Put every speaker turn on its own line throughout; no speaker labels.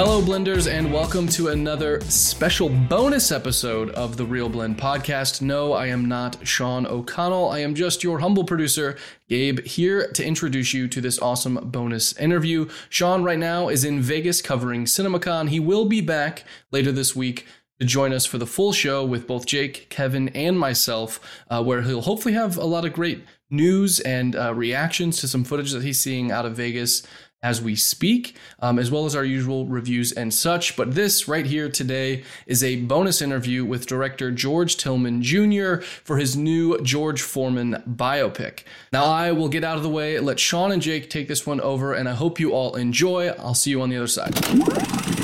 Hello, Blenders, and welcome to another special bonus episode of the ReelBlend podcast. No, I am not Sean O'Connell. I am just your humble producer, Gabe, here to introduce you to this awesome bonus interview. Sean, right now, is in Vegas covering CinemaCon. He will be back later this week to join us for the full show with both Jake, Kevin, and myself, uh, where he'll hopefully have a lot of great news and uh, reactions to some footage that he's seeing out of Vegas as we speak, um, as well as our usual reviews and such. But this right here today is a bonus interview with director George Tillman Jr. for his new George Foreman biopic. Now, I will get out of the way, let Sean and Jake take this one over, and I hope you all enjoy. I'll see you on the other side.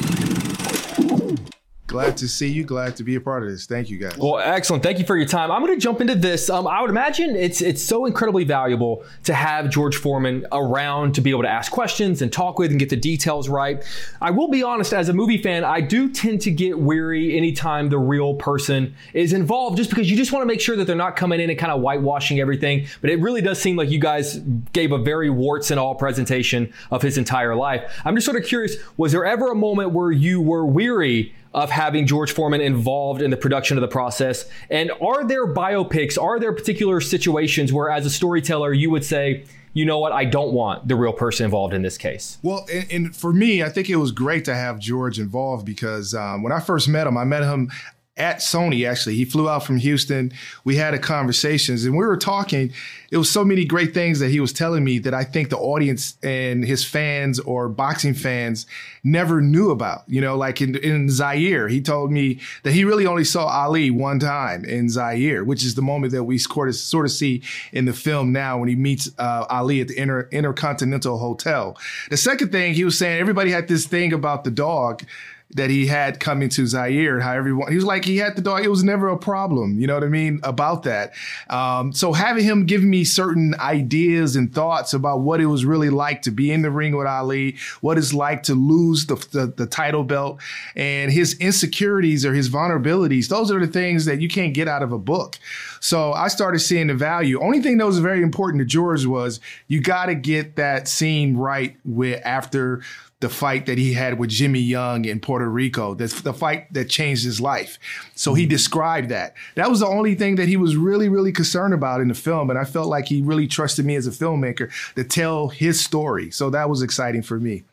Glad to see you. Glad to be a part of this. Thank you, guys.
Well, excellent. Thank you for your time. I'm going to jump into this. Um, I would imagine it's it's so incredibly valuable to have George Foreman around to be able to ask questions and talk with and get the details right. I will be honest, as a movie fan, I do tend to get weary anytime the real person is involved, just because you just want to make sure that they're not coming in and kind of whitewashing everything. But it really does seem like you guys gave a very warts and all presentation of his entire life. I'm just sort of curious: was there ever a moment where you were weary? Of having George Foreman involved in the production of the process? And are there biopics, are there particular situations where, as a storyteller, you would say, you know what, I don't want the real person involved in this case?
Well, and, and for me, I think it was great to have George involved because um, when I first met him, I met him at Sony, actually. He flew out from Houston. We had a conversations and we were talking. It was so many great things that he was telling me that I think the audience and his fans or boxing fans never knew about. You know, like in, in Zaire, he told me that he really only saw Ali one time in Zaire, which is the moment that we sort of, sort of see in the film now when he meets uh, Ali at the Inter, Intercontinental Hotel. The second thing he was saying, everybody had this thing about the dog that he had coming to Zaire, how everyone he was like he had the dog. It was never a problem, you know what I mean about that. Um, so having him give me certain ideas and thoughts about what it was really like to be in the ring with Ali, what it's like to lose the, the, the title belt, and his insecurities or his vulnerabilities. Those are the things that you can't get out of a book. So I started seeing the value. Only thing that was very important to George was you got to get that scene right with after the fight that he had with Jimmy Young in Puerto Rico, the, the fight that changed his life. So he mm-hmm. described that. That was the only thing that he was really, really concerned about in the film. And I felt like he really trusted me as a filmmaker to tell his story. So that was exciting for me.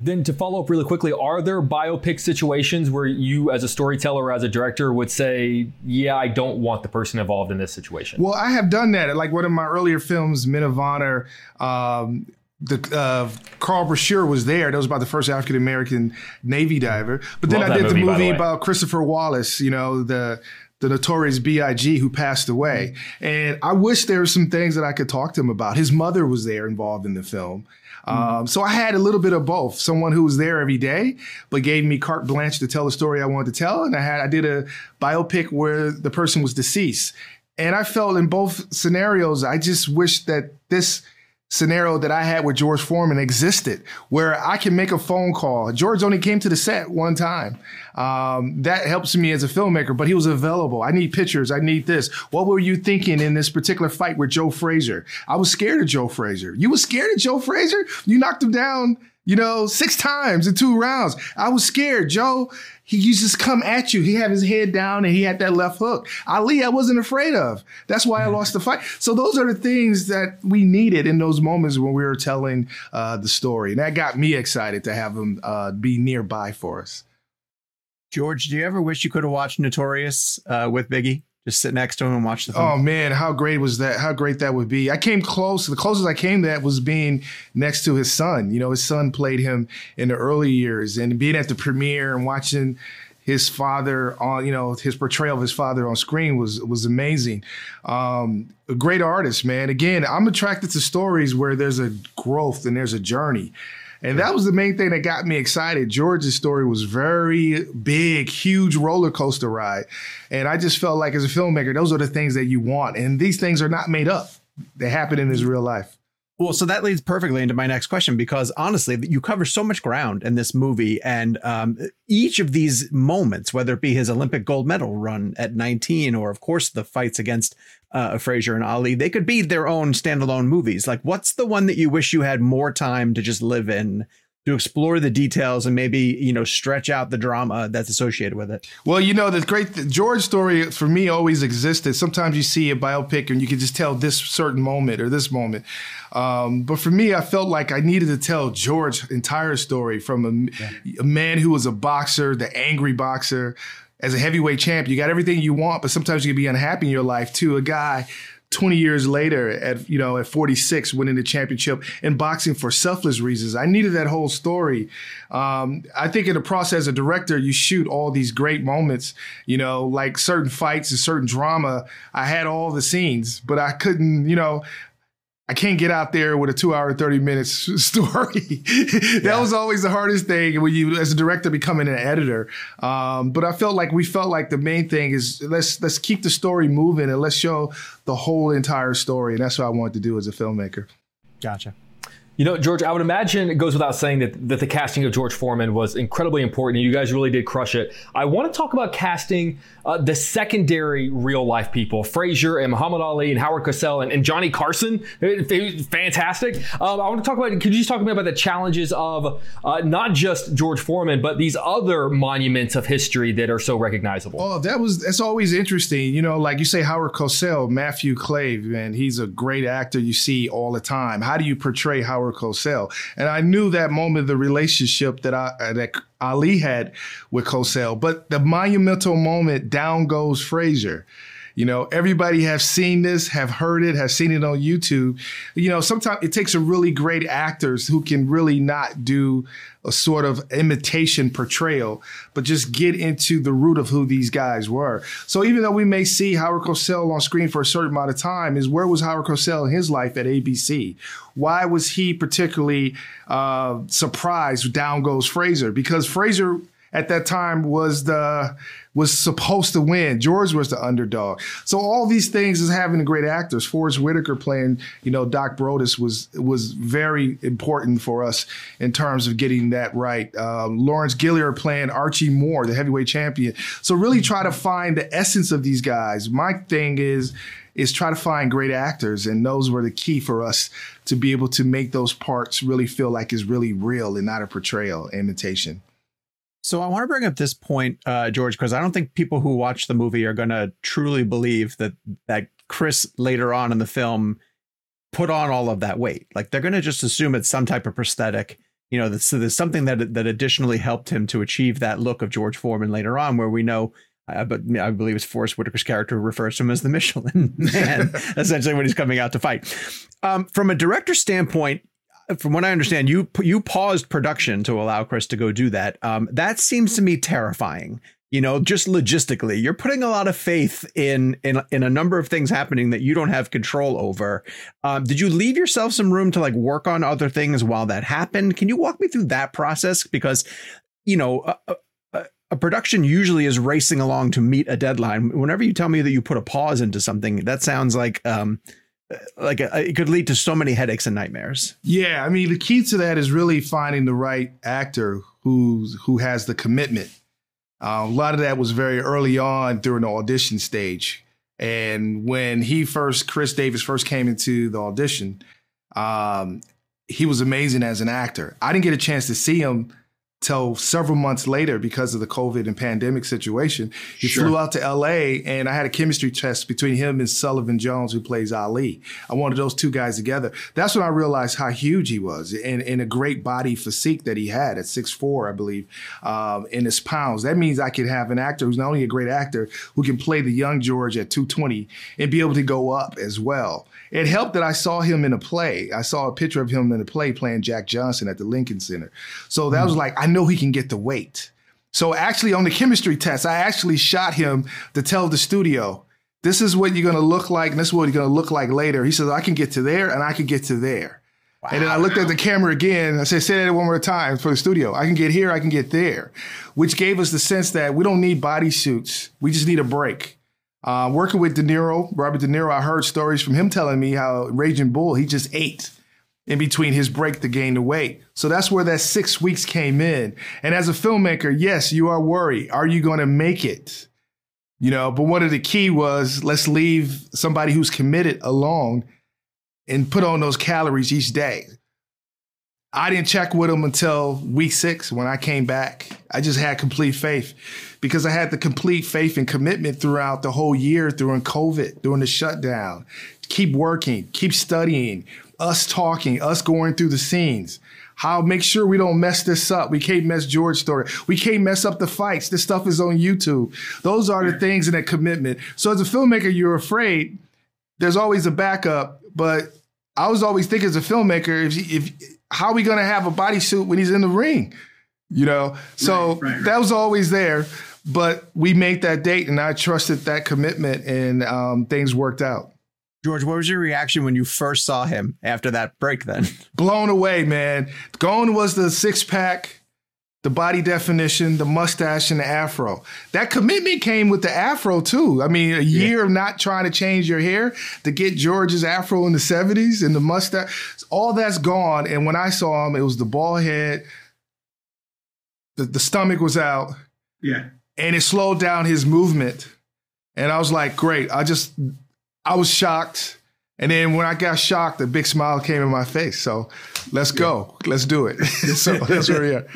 Then to follow up really quickly, are there biopic situations where you as a storyteller or as a director would say, yeah, I don't want the person involved in this situation?
Well, I have done that. Like one of my earlier films, Men of Honor, um, the uh, Carl Brashear was there. That was about the first African American Navy diver. But then Love I did movie, the movie the about Christopher Wallace. You know the the notorious B.I.G. who passed away. And I wish there were some things that I could talk to him about. His mother was there involved in the film. Um, so I had a little bit of both. Someone who was there every day, but gave me carte blanche to tell the story I wanted to tell. And I had I did a biopic where the person was deceased. And I felt in both scenarios, I just wish that this scenario that I had with George Foreman existed where I can make a phone call. George only came to the set one time. Um, that helps me as a filmmaker, but he was available. I need pictures. I need this. What were you thinking in this particular fight with Joe Frazier? I was scared of Joe Frazier. You were scared of Joe Frazier? You knocked him down you know, six times in two rounds. I was scared. Joe, he used to come at you. He had his head down and he had that left hook. Ali, I wasn't afraid of. That's why I lost the fight. So those are the things that we needed in those moments when we were telling uh, the story. And that got me excited to have him uh, be nearby for us.
George, do you ever wish you could have watched Notorious uh, with Biggie? Just sit next to him and watch the film.
Oh man, how great was that? How great that would be. I came close. The closest I came to that was being next to his son. You know, his son played him in the early years and being at the premiere and watching his father on, you know, his portrayal of his father on screen was was amazing. Um, a great artist, man. Again, I'm attracted to stories where there's a growth and there's a journey. And that was the main thing that got me excited. George's story was very big, huge roller coaster ride. And I just felt like as a filmmaker, those are the things that you want. And these things are not made up. They happen in his real life.
Well, so that leads perfectly into my next question because honestly, you cover so much ground in this movie, and um, each of these moments, whether it be his Olympic gold medal run at 19, or of course the fights against uh, Frazier and Ali, they could be their own standalone movies. Like, what's the one that you wish you had more time to just live in to explore the details and maybe you know stretch out the drama that's associated with it.
Well, you know the great the George story for me always existed. Sometimes you see a biopic and you can just tell this certain moment or this moment, um, but for me, I felt like I needed to tell George's entire story from a, yeah. a man who was a boxer, the angry boxer. As a heavyweight champ, you got everything you want, but sometimes you can be unhappy in your life too. A guy 20 years later at you know at 46 winning the championship in boxing for selfless reasons. I needed that whole story. Um, i think in the process as a director you shoot all these great moments you know like certain fights and certain drama. I had all the scenes but i couldn't you know I can't get out there with a two hour, 30 minutes story. that yeah. was always the hardest thing when you, as a director, becoming an editor. Um, but I felt like we felt like the main thing is let's, let's keep the story moving and let's show the whole entire story. And that's what I wanted to do as a filmmaker.
Gotcha.
You know, George, I would imagine it goes without saying that, that the casting of George Foreman was incredibly important. And you guys really did crush it. I want to talk about casting uh, the secondary real life people Frazier and Muhammad Ali and Howard Cosell and, and Johnny Carson. Fantastic. Um, I want to talk about, could you just talk to me about the challenges of uh, not just George Foreman, but these other monuments of history that are so recognizable?
Oh, that was, that's always interesting. You know, like you say, Howard Cosell, Matthew Glave, man, he's a great actor you see all the time. How do you portray Howard Cosell. And I knew that moment, the relationship that I that Ali had with Cosell. But the monumental moment, down goes Frazier. You know, everybody have seen this, have heard it, have seen it on YouTube. You know, sometimes it takes a really great actors who can really not do a sort of imitation portrayal, but just get into the root of who these guys were. So even though we may see Howard Cosell on screen for a certain amount of time, is where was Howard Cosell in his life at ABC? Why was he particularly uh, surprised? Down goes Frazier because Frazier at that time was the was supposed to win. George was the underdog. So all these things is having the great actors. Forest Whitaker playing, you know, Doc Broadus was was very important for us in terms of getting that right. Um, Lawrence Gilliard playing Archie Moore, the heavyweight champion. So really try to find the essence of these guys. My thing is is try to find great actors, and those were the key for us to be able to make those parts really feel like it's really real and not a portrayal, imitation.
So I want to bring up this point, uh, George, because I don't think people who watch the movie are going to truly believe that that Khris later on in the film put on all of that weight. Like they're going to just assume it's some type of prosthetic. You know, so there's something that that additionally helped him to achieve that look of George Foreman later on, where we know. Uh, but I believe it's Forest Whitaker's character refers to him as the Michelin Man, essentially when he's coming out to fight. Um, from a director standpoint, from what I understand, you you paused production to allow Khris to go do that. Um, that seems to me terrifying. You know, just logistically, you're putting a lot of faith in in in a number of things happening that you don't have control over. Um, did you leave yourself some room to like work on other things while that happened? Can you walk me through that process? Because you know. A, a production usually is racing along to meet a deadline. Whenever you tell me that you put a pause into something, that sounds like um, like a, it could lead to so many headaches and nightmares.
Yeah, I mean the key to that is really finding the right actor who's who has the commitment. Uh, a lot of that was very early on during the audition stage, and when he first Khris Davis first came into the audition, um, he was amazing as an actor. I didn't get a chance to see him till several months later because of the COVID and pandemic situation. He sure. flew out to LA and I had a chemistry test between him and Sullivan Jones, who plays Ali. I wanted those two guys together. That's when I realized how huge he was and, and a great body physique that he had at 6'4, I believe, um, in his pounds. That means I could have an actor who's not only a great actor, who can play the young George at 220 and be able to go up as well. It helped that I saw him in a play. I saw a picture of him in a play playing Jack Johnson at the Lincoln Center. So that mm. was like, I know he can get the weight. So actually, on the chemistry test, I actually shot him to tell the studio, this is what you're going to look like, and this is what you're going to look like later. He says, I can get to there, and I can get to there. Wow. And then I looked at the camera again. I said, say that one more time for the studio. I can get here, I can get there, which gave us the sense that we don't need body suits. We just need a break. Uh, working with De Niro, Robert De Niro, I heard stories from him telling me how Raging Bull, he just ate in between his break to gain the weight. So that's where that six weeks came in. And as a filmmaker, yes, you are worried. Are you going to make it? You know, but one of the key was let's leave somebody who's committed along and put on those calories each day. I didn't check with him until week six when I came back. I just had complete faith because I had the complete faith and commitment throughout the whole year during COVID, during the shutdown. Keep working, keep studying, us talking, us going through the scenes. How make sure we don't mess this up. We can't mess George story. We can't mess up the fights. This stuff is on YouTube. Those are the things in that commitment. So as a filmmaker, you're afraid. There's always a backup, but I was always thinking as a filmmaker, if, if how are we going to have a bodysuit when he's in the ring? You know, so right, right, right. that was always there. But we made that date, and I trusted that commitment, and um, things worked out.
George, what was your reaction when you first saw him after that break? Then
blown away, man. Gone was the six pack, the body definition, the mustache, and the afro. That commitment came with the afro too. I mean, a year yeah. of not trying to change your hair to get George's afro in the '70s and the mustache. All that's gone. And when I saw him, it was the bald head. The, the stomach was out.
Yeah
and it slowed down his movement. And I was like, great. I just, I was shocked. And then when I got shocked, a big smile came in my face. So let's go. Let's do it. so that's where we are.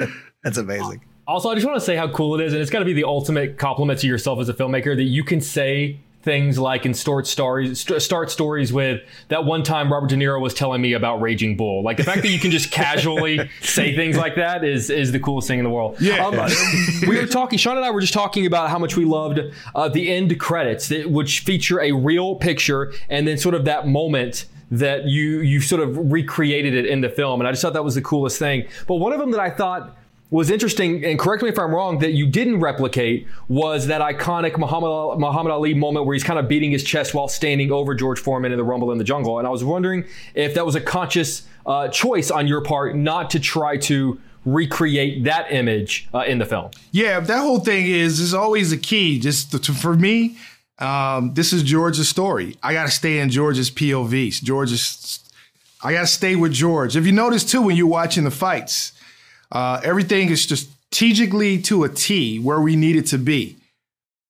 That's amazing.
Also, I just want to say how cool it is. And it's got to be the ultimate compliment to yourself as a filmmaker that you can say things like in start stories start stories with that one time Robert De Niro was telling me about Raging Bull. Like the fact that you can just casually say things like that is is the coolest thing in the world.
Yeah. Um,
we were talking. Sean and I were just talking about how much we loved uh, the end credits, that, which feature a real picture and then sort of that moment that you you sort of recreated it in the film. And I just thought that was the coolest thing. But one of them that I thought was interesting, and correct me if I'm wrong, that you didn't replicate was that iconic Muhammad, Muhammad Ali moment where he's kind of beating his chest while standing over George Foreman in the Rumble in the Jungle. And I was wondering if that was a conscious uh, choice on your part not to try to recreate that image uh, in the film.
Yeah, that whole thing is is always a key. Just to, for me, um, this is George's story. I got to stay in George's POVs. George's, I got to stay with George. If you notice too, when you're watching the fights uh, everything is strategically to a T where we need it to be.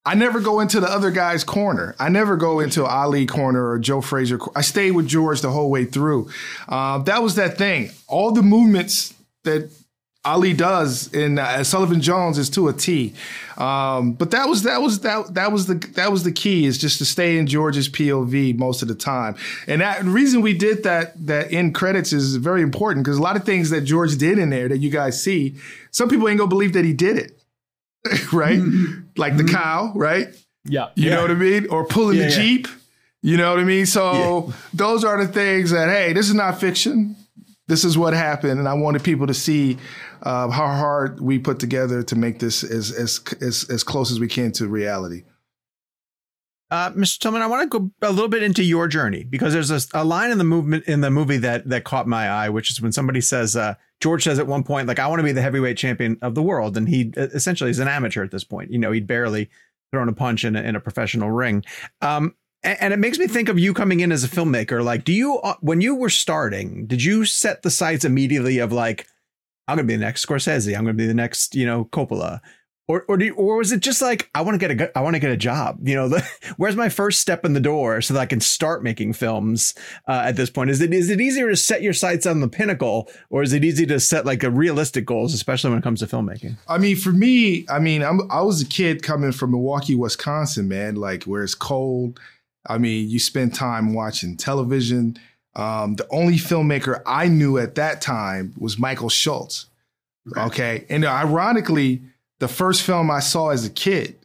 I never go into the other guy's corner. I never go into Ali corner or Joe Frazier. I stayed with George the whole way through. Uh, that was that thing. All the movements that Ali does and uh, Sullivan Jones is to a T. Um, but that was that was that that was the that was the key is just to stay in George's POV most of the time. And that the reason we did that that in credits is very important because a lot of things that George did in there that you guys see, some people ain't gonna believe that he did it. right? Mm-hmm. Like the mm-hmm. cow, right?
Yeah.
You
yeah.
know what I mean? Or pulling yeah, the yeah. Jeep. You know what I mean? So those are the things that, hey, this is not fiction this is what happened, and I wanted people to see uh, how hard we put together to make this as as as, as close as we can to reality.
Uh, Mr. Tillman, I want to go a little bit into your journey because there's a, a, line in the movement in the movie that that caught my eye, which is when somebody says, uh, George says at one point, like, I want to be the heavyweight champion of the world, and he essentially is an amateur at this point. You know, he'd barely thrown a punch in a, in a professional ring. Um, and it makes me think of you coming in as a filmmaker. Like, do you, uh, when you were starting, did you set the sights immediately of like, I'm to be the next Scorsese, I'm to be the next, you know, Coppola, or or, you, or was it just like I want to get a I want to get a job? You know, the, where's my first step in the door so that I can start making films? Uh, at this point, is it is it easier to set your sights on the pinnacle, or is it easy to set like a realistic goals, especially when it comes to filmmaking?
I mean, for me, I mean, I'm, I was a kid coming from Milwaukee, Wisconsin, man, like where it's cold I mean, you spend time watching television. Um, the only filmmaker I knew at that time was Michael Schultz. Okay. okay. And ironically, the first film I saw as a kid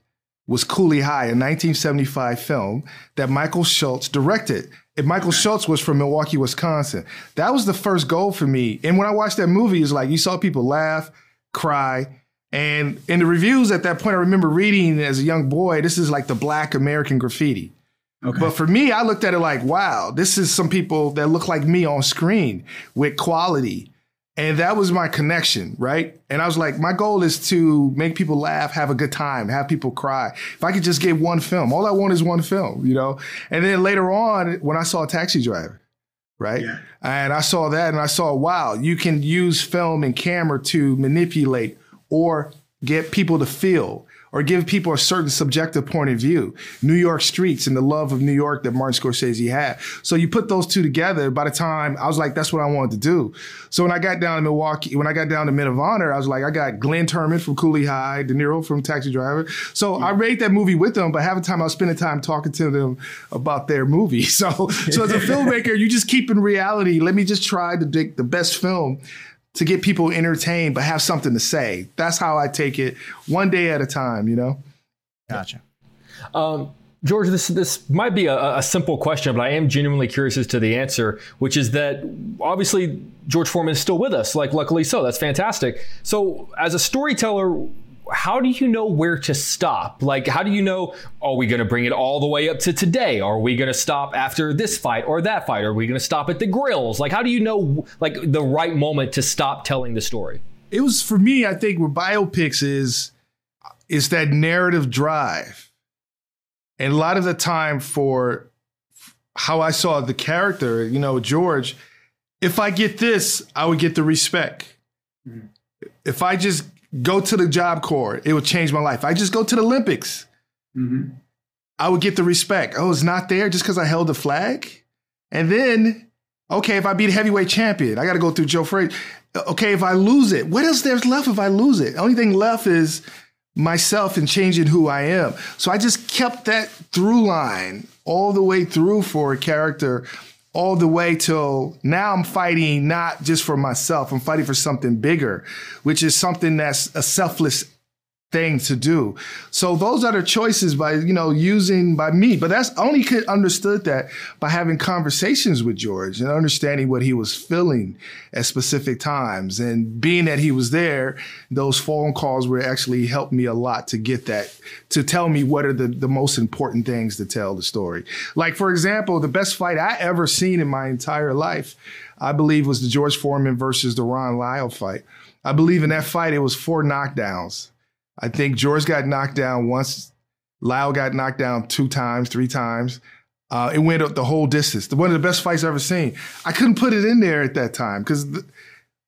was Cooley High, a 1975 film that Michael Schultz directed. And Michael Schultz was from Milwaukee, Wisconsin. That was the first goal for me. And when I watched that movie, it's like you saw people laugh, cry. And in the reviews at that point, I remember reading as a young boy, this is like the black American graffiti. Okay. But for me, I looked at it like, wow, this is some people that look like me on screen with quality. And that was my connection, right? And I was like, my goal is to make people laugh, have a good time, have people cry. If I could just get one film, all I want is one film, you know? And then later on, when I saw a taxi driver, right? Yeah. And I saw that and I saw, wow, you can use film and camera to manipulate or get people to feel or give people a certain subjective point of view. New York streets and the love of New York that Martin Scorsese had. So you put those two together. By the time I was like, that's what I wanted to do. So when I got down to Milwaukee, when I got down to Men of Honor, I was like, I got Glynn Turman from Cooley High, De Niro from Taxi Driver. So I made that movie with them, but half the time I was spending time talking to them about their movie. So, so as a filmmaker, you just keep in reality. Let me just try to make the best film to get people entertained, but have something to say. That's how I take it, one day at a time. You know.
Gotcha.
Um, George, this this might be a, a, simple question, but I am genuinely curious as to the answer, which is that obviously George Foreman is still with us. Like, luckily so. That's fantastic. So, as a storyteller, how do you know where to stop? Like, how do you know, are we going to bring it all the way up to today? Are we going to stop after this fight or that fight? Are we going to stop at the grills? Like, how do you know, like, the right moment to stop telling the story?
It was for me, I think, with biopics is, is that narrative drive. And a lot of the time for how I saw the character, you know, George, if I get this, I would get the respect. Mm-hmm. If I just go to the Job Corps. It would change my life. I just go to the Olympics. Mm-hmm. I would get the respect. Oh, it's not there just because I held the flag. And then, okay, if I beat a heavyweight champion, I got to go through Joe Frazier. Okay, if I lose it, what else there's left if I lose it? The only thing left is myself and changing who I am. So I just kept that through line all the way through for a character all the way till now I'm fighting not just for myself, I'm fighting for something bigger, which is something that's a selfless thing to do. So those are the choices by, you know, using by me. But that's only could understood that by having conversations with George and understanding what he was feeling at specific times. And being that he was there, those phone calls were actually helped me a lot to get that, to tell me what are the, the most important things to tell the story. Like, for example, the best fight I ever seen in my entire life, I believe was the George Foreman versus the Ron Lyle fight. I believe in that fight, it was four knockdowns. I think George got knocked down once. Lyle got knocked down two times, three times. Uh, it went up the whole distance. One of the best fights I've ever seen. I couldn't put it in there at that time because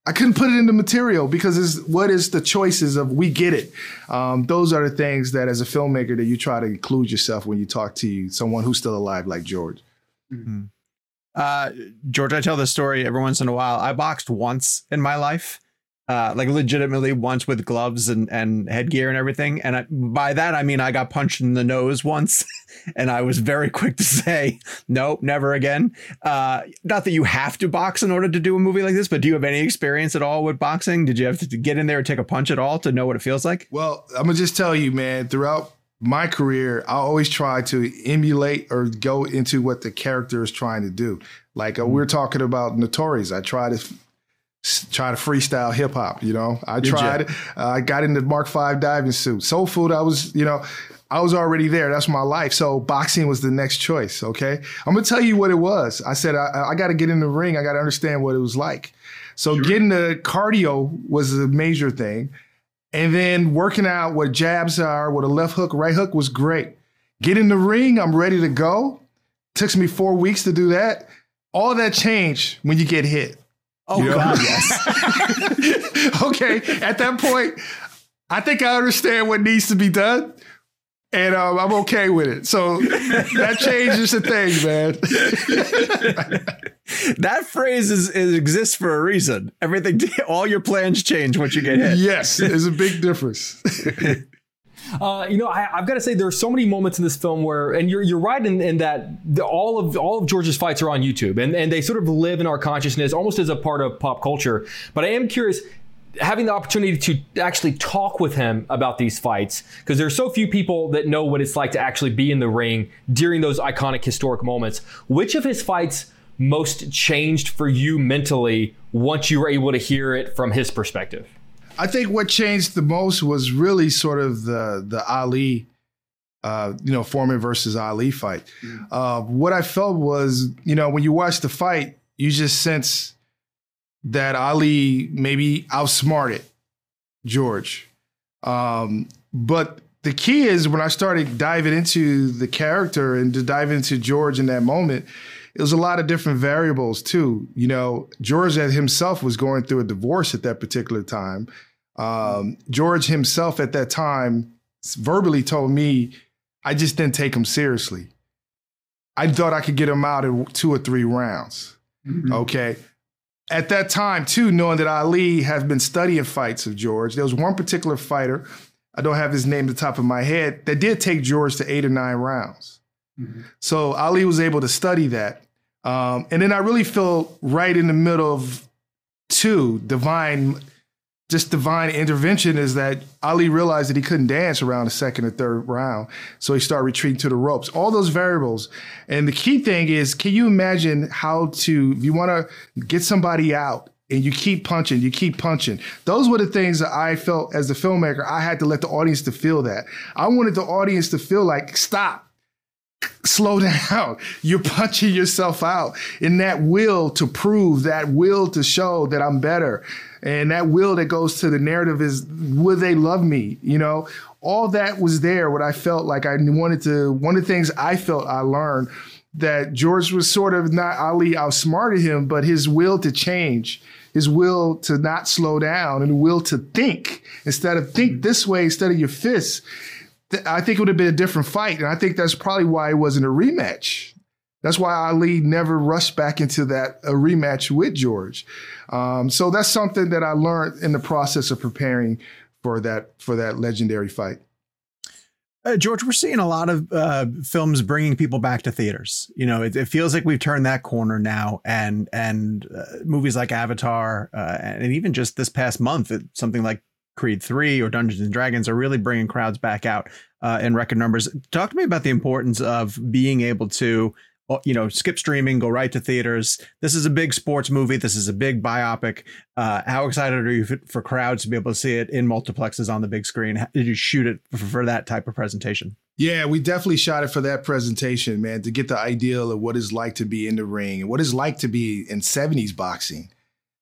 I couldn't put it in the material because it's what is the choices of we get it. Um, those are the things that as a filmmaker that you try to include yourself when you talk to you, someone who's still alive like George.
Mm-hmm. Uh, George, I tell this story every once in a while. I boxed once in my life uh, like legitimately once with gloves and, and headgear and everything. And I, by that, I mean, I got punched in the nose once and I was very quick to say, nope, never again. Uh, not that you have to box in order to do a movie like this, but do you have any experience at all with boxing? Did you have to get in there and take a punch at all to know what it feels like?
Well, I'm going to just tell you, man, throughout my career, I always try to emulate or go into what the character is trying to do. Like uh, we're talking about Notorious. I try to try to freestyle hip hop. You know, I Did tried. Uh, I got into Mark Five diving suit. Soul food. I was, you know, I was already there. That's my life. So boxing was the next choice. Okay, I'm gonna tell you what it was. I said I, I got to get in the ring. I got to understand what it was like. So sure. getting the cardio was a major thing, and then working out what jabs are, what a left hook, right hook was great. Get in the ring. I'm ready to go. Took me four weeks to do that. All that changed when you get hit.
Oh? God, yes.
okay, at that point, I think I understand what needs to be done, and um, I'm okay with it. So that changes the thing, man.
that phrase is, is, exists for a reason. Everything, all your plans change once you get hit.
Yes, there's a big difference.
Uh, you know, I, have got to say there are so many moments in this film where, and you're you're right in, in that the, all of all of George's fights are on YouTube, and and they sort of live in our consciousness almost as a part of pop culture. But I am curious. Having the opportunity to actually talk with him about these fights, because there are so few people that know what it's like to actually be in the ring during those iconic historic moments. Which of his fights most changed for you mentally once you were able to hear it from his perspective?
I think what changed the most was really sort of the the Ali, uh, you know, Foreman versus Ali fight. Mm. Uh, what I felt was, you know, when you watch the fight, you just sense that Ali maybe outsmarted George. Um, but the key is when I started diving into the character and to dive into George in that moment, it was a lot of different variables too. You know, George himself was going through a divorce at that particular time. Um, George himself at that time verbally told me I just didn't take him seriously. I thought I could get him out in two or three rounds. Mm-hmm. Okay. At that time, too, knowing that Ali has been studying fights of George, there was one particular fighter, I don't have his name at the top of my head, that did take George to eight or nine rounds. Mm-hmm. So Ali was able to study that. Um, and then I really feel right in the middle of two divine just divine intervention is that Ali realized that he couldn't dance around the second or third round. So he started retreating to the ropes. All those variables. And the key thing is, can you imagine how to, if you want to get somebody out and you keep punching, you keep punching. Those were the things that I felt as the filmmaker, I had to let the audience to feel that. I wanted the audience to feel like, stop, slow down. You're punching yourself out in that will to prove, that will to show that I'm better. And that will that goes to the narrative is, would they love me? You know, all that was there. What I felt like I wanted to, one of the things I felt I learned that George was sort of not Ali outsmarted him, but his will to change, his will to not slow down, and will to think instead of think mm-hmm. this way instead of your fists I think it would have been a different fight. And I think that's probably why it wasn't a rematch. That's why Ali never rushed back into that a rematch with George. Um, so that's something that I learned in the process of preparing for that for that legendary fight.
Uh, George, we're seeing a lot of uh, films bringing people back to theaters. You know, it, it, feels like we've turned that corner now, and and uh, movies like Avatar, uh, and even just this past month, something like Creed 3 or Dungeons and Dragons are really bringing crowds back out uh, in record numbers. Talk to me about the importance of being able to, uh, you know, skip streaming, go right to theaters. This is a big sports movie. This is a big biopic. Uh, how excited are you for crowds to be able to see it in multiplexes on the big screen? How Did you shoot it for that type of presentation?
Yeah, we definitely shot it for that presentation, man, to get the ideal of what it's like to be in the ring and what it's like to be in 70s boxing.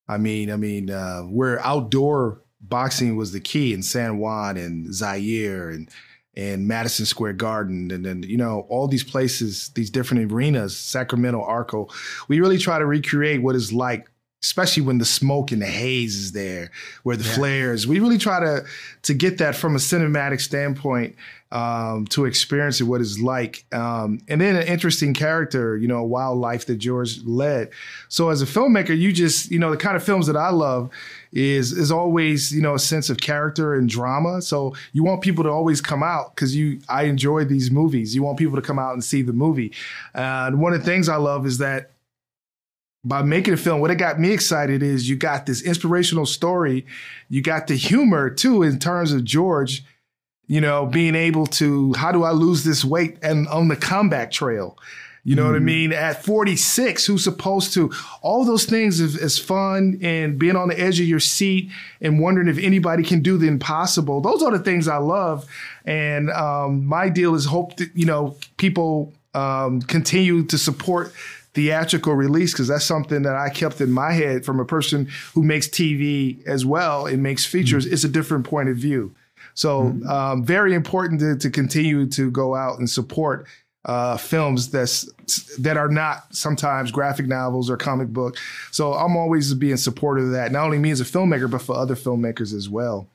I mean, I mean, uh, we're outdoor boxing was the key in San Juan and Zaire and and Madison Square Garden and then you know all these places, these different arenas, Sacramento, Arco. We really try to recreate what it's like especially when the smoke and the haze is there, where the yeah. flares. We really try to to get that from a cinematic standpoint um, to experience what it's like, um, and then an interesting character, you know, wildlife that George led. So as a filmmaker, you just you know the kind of films that I love is is always you know a sense of character and drama. So you want people to always come out because you I enjoy these movies. You want people to come out and see the movie. And one of the things I love is that by making a film, what it got me excited is you got this inspirational story, you got the humor too in terms of George, you know, being able to how do I lose this weight and on the comeback trail. You know mm-hmm. what I mm-hmm. mean? At 46, who's supposed to all those things is, is, fun and being on the edge of your seat and wondering if anybody can do the impossible. Those are the things I love. And um, my deal is hope that, you know, people um, continue to support theatrical release because that's something that I kept in my head from a person who makes TV as well and makes features. Mm-hmm. It's a different point of view. So mm-hmm. um, very important to, to, continue to go out and support uh, films that's that are not sometimes graphic novels or comic book. So I'm always being supportive of that. Not only me as a filmmaker, but for other filmmakers as well.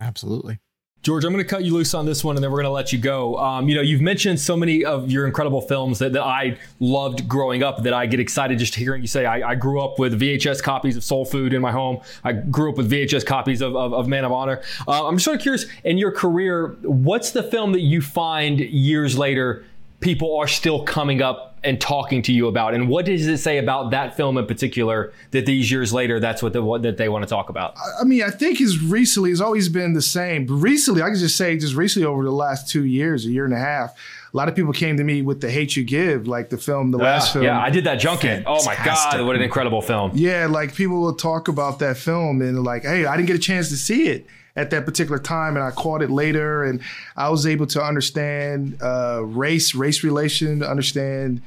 Absolutely.
George, I'm going to cut you loose on this one, and then we're going to let you go. Um, you know, you've mentioned so many of your incredible films that, that I loved growing up that I get excited just hearing you say. I, I, grew up with VHS copies of Soul Food in my home. I grew up with VHS copies of, of, of Man of Honor. Uh, I'm just sort of curious, in your career, what's the film that you find years later people are still coming up and talking to you about? And what does it say about that film in particular that these years later, that's what, the, what that they want to talk about?
I mean, I think his recently has always been the same. But recently, I can just say, just recently over the last two years, a year and a half, a lot of people came to me with the hate you give, like the film, the ah, last film.
Yeah, I did that junket. Oh my god, what an incredible film!
Yeah, like people will talk about that film and like, hey, I didn't get a chance to see it at that particular time, and I caught it later, and I was able to understand uh, race, race relation, understand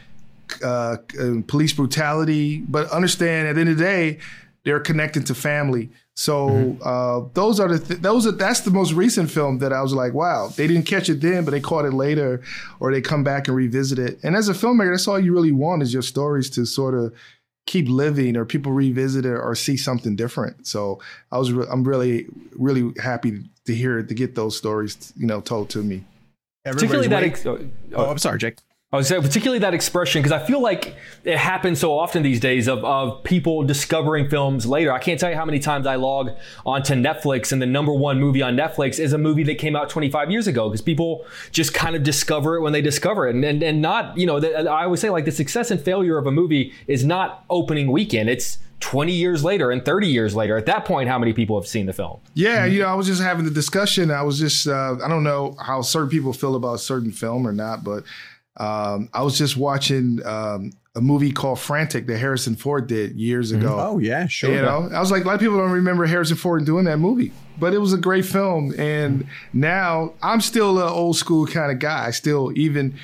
uh, uh, police brutality, but understand at the end of the day, they're connected to family. So mm-hmm. uh, those are the th- those are that's the most recent film that I was like, wow, they didn't catch it then, but they caught it later, or they come back and revisit it. And as a filmmaker, that's all you really want is your stories to sort of keep living or people revisit it or see something different. So I was re- I'm really really happy to hear to get those stories you know told to me.
Particularly that. Ex-
oh, oh, I'm sorry, Jake.
I was saying, particularly that expression, because I feel like it happens so often these days of, of people discovering films later. I can't tell you how many times I log onto Netflix and the number one movie on Netflix is a movie that came out 25 years ago because people just kind of discover it when they discover it. And, and, and not, you know, the, I always say like the success and failure of a movie is not opening weekend. It's 20 years later and 30 years later. At that point, how many people have seen the film?
Yeah, you know, I was just having the discussion. I was just, uh, I don't know how certain people feel about a certain film or not, but um, I was just watching um, a movie called Frantic that Harrison Ford did years ago.
Mm-hmm. Oh yeah, sure.
You know, I was like, a lot of people don't remember Harrison Ford doing that movie, but it was a great film. And now I'm still an old school kind of guy. I still even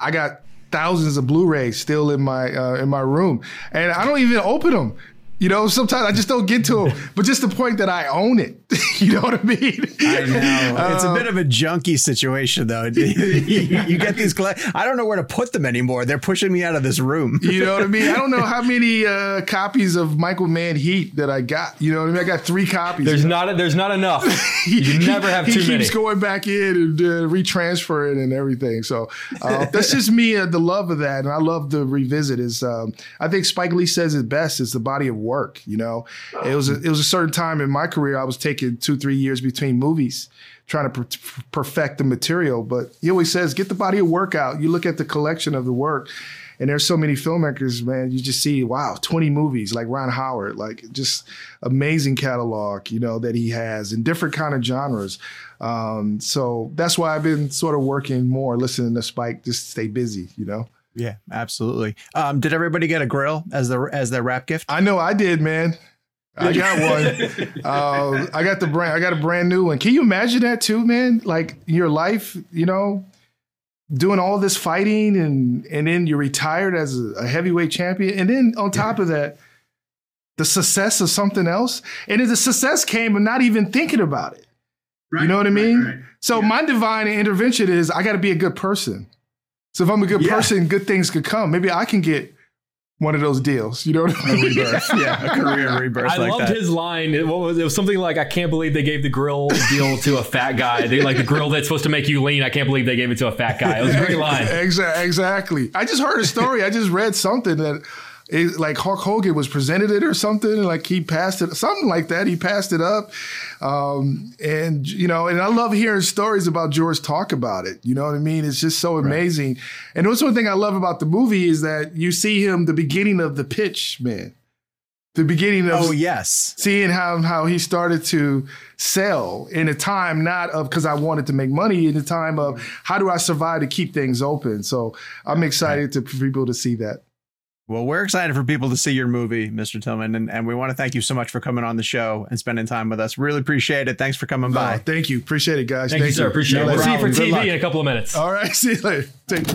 I got thousands of Blu-rays still in my uh, in my room, and I don't even open them. You know, sometimes I just don't get to them, but just the point that I own it. you know what I mean?
I know. it's a bit of a junky situation, though. you get these. I don't know where to put them anymore. They're pushing me out of this room.
you know what I mean? I don't know how many uh, copies of Michael Mann Heat that I got. You know what I mean? I got three copies.
There's not. A, there's not enough. You never have
he,
too
he
many.
keeps going back in and uh, retransfer it and everything. So uh, that's just me. Uh, the love of that, and I love the revisit. Is um, I think Spike Lee says it best. It's the body of work. You know, it was a, it was a certain time in my career I was taking two three years between movies trying to per- perfect the material. But he always says, get the body of work out. You look at the collection of the work. And there's so many filmmakers, man. You just see, wow, 20 movies like Ron Howard, like just amazing catalog, you know, that he has in different kind of genres. Um, so that's why I've been sort of working more, listening to Spike, just stay busy, you know.
Yeah, absolutely. Um, did everybody get a grill as their as their wrap gift?
I know I did, man. I got one. uh, I got the brand. I got a brand new one. Can you imagine that too, man? Like your life, you know, doing all this fighting, and and then you're retired as a, heavyweight champion, and then on top of that, the success of something else, and then the success came of not even thinking about it. Right, you know what I mean? Right, right. So yeah. my divine intervention is I got to be a good person. So if I'm a good yeah. person, good things could come. Maybe I can get one of those deals. You know what I mean?
A rebirth. yeah, a career rebirth.
I
like
loved
that.
his line. It was, it was something like, "I can't believe they gave the grill deal to a fat guy. They like the grill that's supposed to make you lean. I can't believe they gave it to a fat guy." It was a great line.
Exactly. Exactly. I just heard a story. I just read something that it, like Hulk Hogan was presented it or something, like he passed it, something like that. He passed it up, um, and you know, and I love hearing stories about George talk about it. You know what I mean? It's just so amazing. Right. And that's one thing I love about the movie is that you see him the beginning of the pitch, man. The beginning of
oh yes,
seeing how how he started to sell in a time not of because I wanted to make money in a time of how do I survive to keep things open. So I'm excited to for people to see that.
Well, we're excited for people to see your movie, Mr. Tillman, and, and we want to thank you so much for coming on the show and spending time with us. Really appreciate it. Thanks for coming by.
Oh, thank you. Appreciate it, guys.
Thank, thank you, sir. Appreciate no it. We'll see you for TV in a couple of minutes.
All right. See you later. Take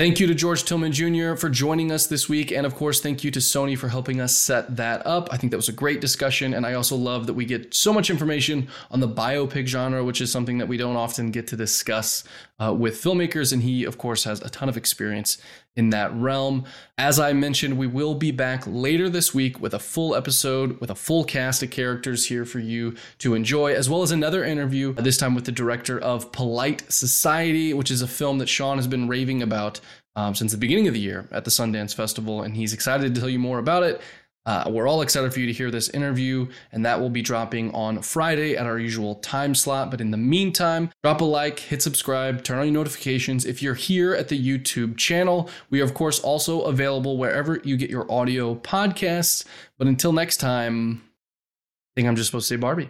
Thank you to George Tillman Jr. for joining us this week. And of course, thank you to Sony for helping us set that up. I think that was a great discussion. And I also love that we get so much information on the biopic genre, which is something that we don't often get to discuss uh, with filmmakers. And he, of course, has a ton of experience in that realm. As I mentioned, we will be back later this week with a full episode with a full cast of characters here for you to enjoy, as well as another interview, this time with the director of Polite Society, which is a film that Sean has been raving about um, since the beginning of the year at the Sundance Festival, and he's excited to tell you more about it. Uh, we're all excited for you to hear this interview, and that will be dropping on Friday at our usual time slot. But in the meantime, drop a like, hit subscribe, turn on your notifications. If you're here at the YouTube channel, we are, of course, also available wherever you get your audio podcasts. But until next time, I think I'm just supposed to say Barbie.